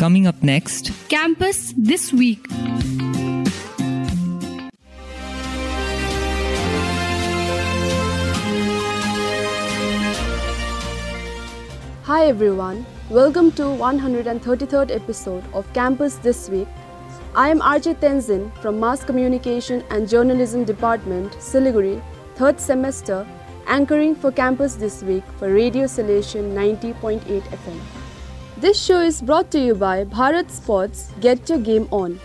Coming up next, Campus This Week. Hi everyone, welcome to 133rd episode of Campus This Week. I am Arjit Tenzin from Mass Communication and Journalism Department, Siliguri, third semester, anchoring for Campus This Week for Radio Salesian 90.8 FM. This show is brought to you by Bharat Sports Get Your Game On.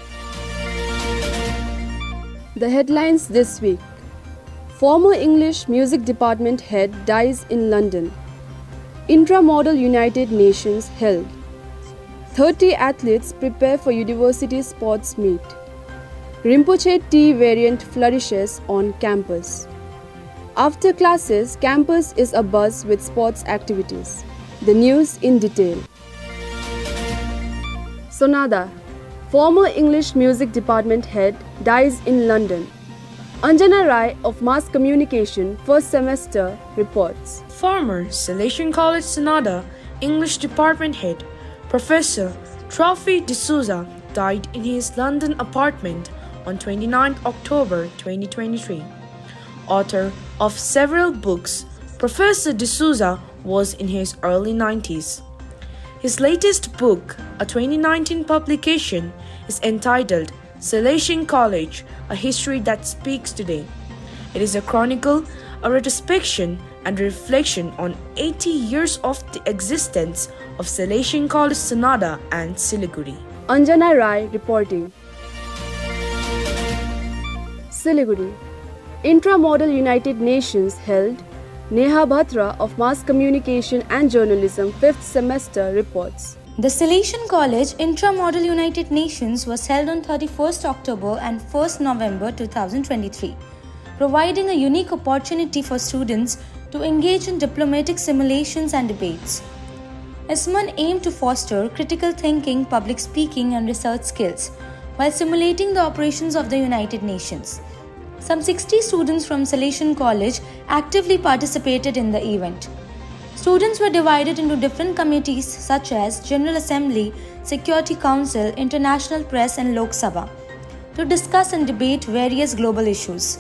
The headlines this week Former English Music Department head dies in London. Intra Model United Nations held. 30 athletes prepare for university sports meet. Rimpocha tea variant flourishes on campus. After classes, campus is abuzz with sports activities. The news in detail. Sonada, former English Music Department head, dies in London. Anjana Rai of Mass Communication, first semester, reports. Former Salesian College Sonada English Department head Professor Trophy D'Souza died in his London apartment on 29 October 2023. Author of several books, Professor D'Souza was in his early 90s. His latest book, a 2019 publication, is entitled Salesian College A History That Speaks Today. It is a chronicle, a retrospection, and reflection on 80 years of the existence of Salesian College Sonada and Siliguri. Anjana Rai reporting. Siliguri. Intra Model United Nations held. Neha Bhatra of Mass Communication and Journalism 5th semester reports. The Salesian College Intra Model United Nations was held on 31st October and 1st November 2023, providing a unique opportunity for students to engage in diplomatic simulations and debates. ISMUN aimed to foster critical thinking, public speaking, and research skills while simulating the operations of the United Nations. Some 60 students from Salesian College actively participated in the event. Students were divided into different committees such as General Assembly, Security Council, International Press, and Lok Sabha to discuss and debate various global issues.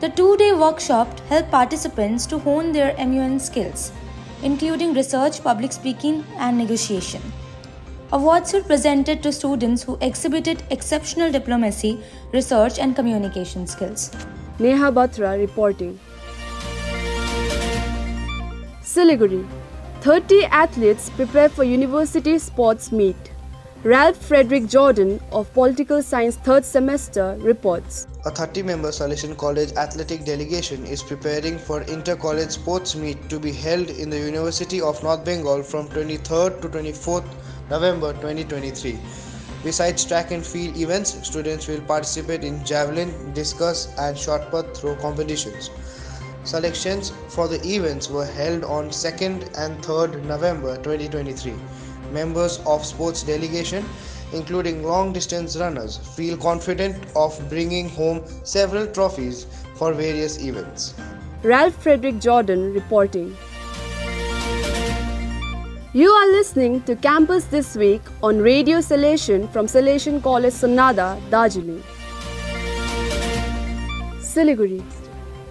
The two day workshop helped participants to hone their MUN skills, including research, public speaking, and negotiation. Awards were presented to students who exhibited exceptional diplomacy, research, and communication skills. Neha Bhatra reporting. Siliguri. 30 athletes prepare for university sports meet. Ralph Fredrick Jordon of Political Science 3rd semester reports. A 30 member Salesian College athletic delegation is preparing for inter college sports meet to be held in the University of North Bengal from 23rd to 24th November 2023. Besides track and field events, students will participate in javelin, discus, and shot put throw competitions. Selections for the events were held on 2nd and 3rd November 2023. Members of sports delegation, including long distance runners, feel confident of bringing home several trophies for various events. Ralph Fredrick Jordon reporting. You are listening to Campus This Week on Radio Salesian from Salesian College Sonada, Darjeeling. Siliguri.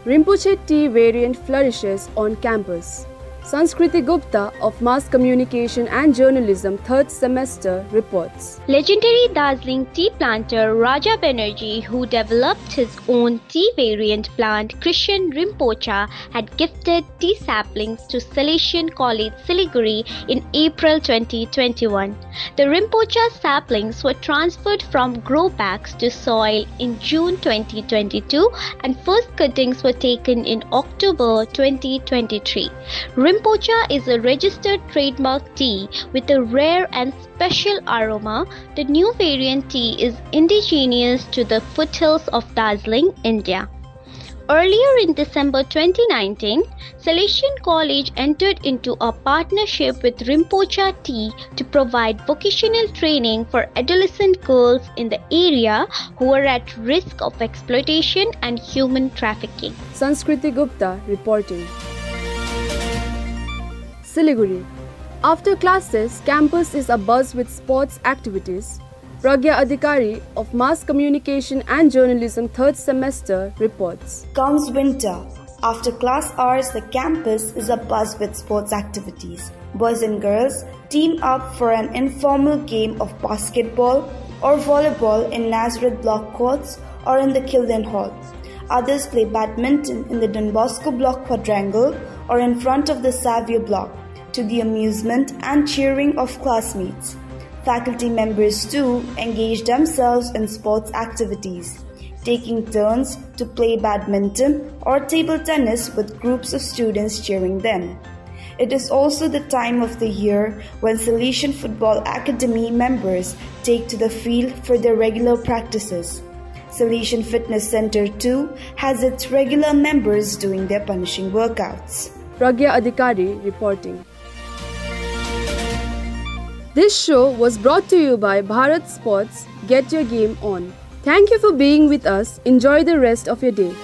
Rimpocha tea variant flourishes on campus. Sanskriti Gupta of Mass Communication and Journalism 3rd semester reports. Legendary Darjeeling tea planter Raja Banerjee, who developed his own tea variant plant Krishan Rimpocha, had gifted tea saplings to Salesian College Siliguri in April 2021. The Rimpocha saplings were transferred from grow bags to soil in June 2022 and first cuttings were taken in October 2023. Rimpocha is a registered trademark tea with a rare and special aroma. The new variant tea is indigenous to the foothills of Darjeeling, India. Earlier in December 2019, Salesian College entered into a partnership with Rimpocha Tea to provide vocational training for adolescent girls in the area who are at risk of exploitation and human trafficking. Sanskriti Gupta reporting. Siliguri. After classes, campus is abuzz with sports activities. Pragya Adhikari of Mass Communication and Journalism third semester reports. Comes winter. After class hours, the campus is abuzz with sports activities. Boys and girls team up for an informal game of basketball or volleyball in Nazareth block courts or in the Kilden Hall. Others play badminton in the Don Bosco block quadrangle or in front of the Savio block to the amusement and cheering of classmates. Faculty members too engage themselves in sports activities, taking turns to play badminton or table tennis with groups of students cheering them. It is also the time of the year when Salesian Football Academy members take to the field for their regular practices. Salesian Fitness Center too has its regular members doing their punishing workouts. Pragya Adhikari reporting. This show was brought to you by Bharat Sports. Get your game on. Thank you for being with us. Enjoy the rest of your day.